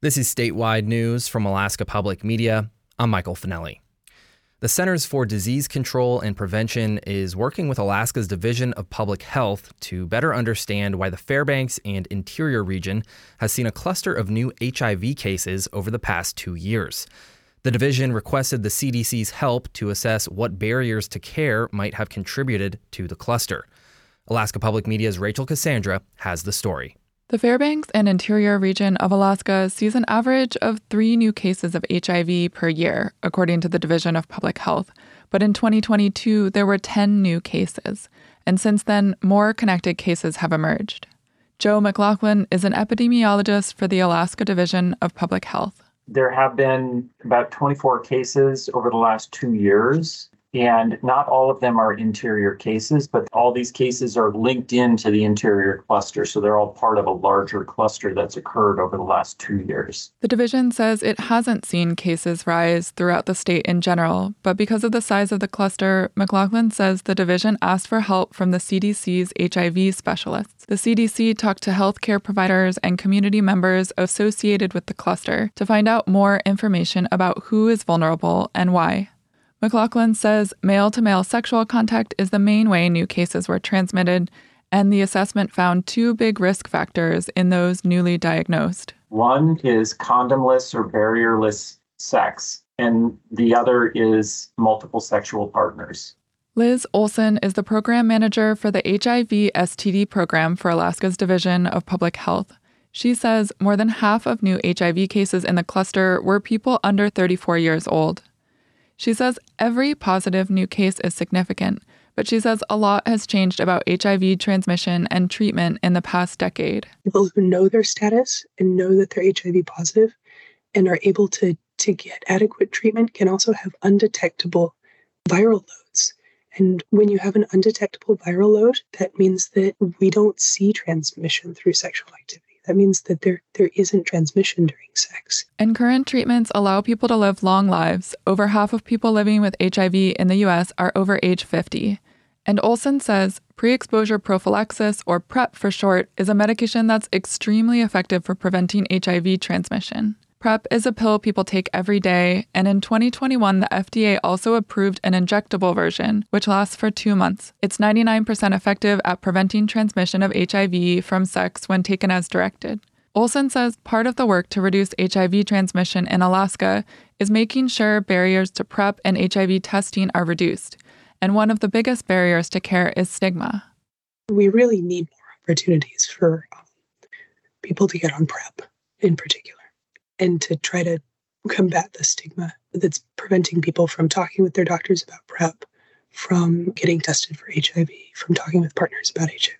This is statewide news from Alaska Public Media. I'm Michael Finelli. The Centers for Disease Control and Prevention is working with Alaska's Division of Public Health to better understand why the Fairbanks and Interior region has seen a cluster of new HIV cases over the past two years. The division requested the CDC's help to assess what barriers to care might have contributed to the cluster. Alaska Public Media's Rachel Cassandra has the story. The Fairbanks and interior region of Alaska sees an average of three new cases of HIV per year, according to the Division of Public Health. But in 2022, there were 10 new cases. And since then, more connected cases have emerged. Joe McLaughlin is an epidemiologist for the Alaska Division of Public Health. There have been about 24 cases over the last two years. And not all of them are interior cases, but all these cases are linked into the interior cluster. So they're all part of a larger cluster that's occurred over the last two years. The division says it hasn't seen cases rise throughout the state in general, but because of the size of the cluster, McLaughlin says the division asked for help from the CDC's HIV specialists. The CDC talked to healthcare providers and community members associated with the cluster to find out more information about who is vulnerable and why. McLaughlin says male to male sexual contact is the main way new cases were transmitted, and the assessment found two big risk factors in those newly diagnosed. One is condomless or barrierless sex, and the other is multiple sexual partners. Liz Olson is the program manager for the HIV STD program for Alaska's Division of Public Health. She says more than half of new HIV cases in the cluster were people under 34 years old. She says every positive new case is significant, but she says a lot has changed about HIV transmission and treatment in the past decade. People who know their status and know that they're HIV positive and are able to, to get adequate treatment can also have undetectable viral loads. And when you have an undetectable viral load, that means that we don't see transmission through sexual activity. That means that there, there isn't transmission during sex. And current treatments allow people to live long lives. Over half of people living with HIV in the US are over age 50. And Olson says pre exposure prophylaxis, or PrEP for short, is a medication that's extremely effective for preventing HIV transmission. PrEP is a pill people take every day, and in 2021, the FDA also approved an injectable version, which lasts for two months. It's 99% effective at preventing transmission of HIV from sex when taken as directed. Olson says part of the work to reduce HIV transmission in Alaska is making sure barriers to PrEP and HIV testing are reduced. And one of the biggest barriers to care is stigma. We really need more opportunities for um, people to get on PrEP in particular and to try to combat the stigma that's preventing people from talking with their doctors about PrEP, from getting tested for HIV, from talking with partners about HIV.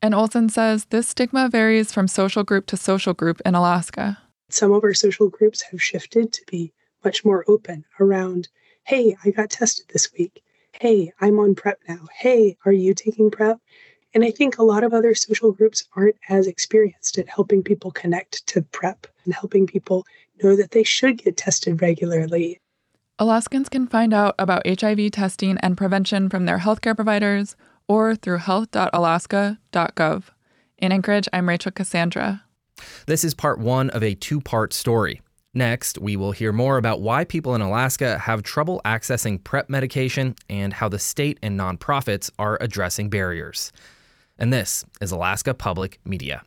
And Olson says this stigma varies from social group to social group in Alaska. Some of our social groups have shifted to be much more open around hey, I got tested this week. Hey, I'm on PrEP now. Hey, are you taking PrEP? And I think a lot of other social groups aren't as experienced at helping people connect to PrEP and helping people know that they should get tested regularly. Alaskans can find out about HIV testing and prevention from their healthcare providers or through health.alaska.gov. In Anchorage, I'm Rachel Cassandra. This is part one of a two part story. Next, we will hear more about why people in Alaska have trouble accessing PrEP medication and how the state and nonprofits are addressing barriers and this is Alaska Public Media.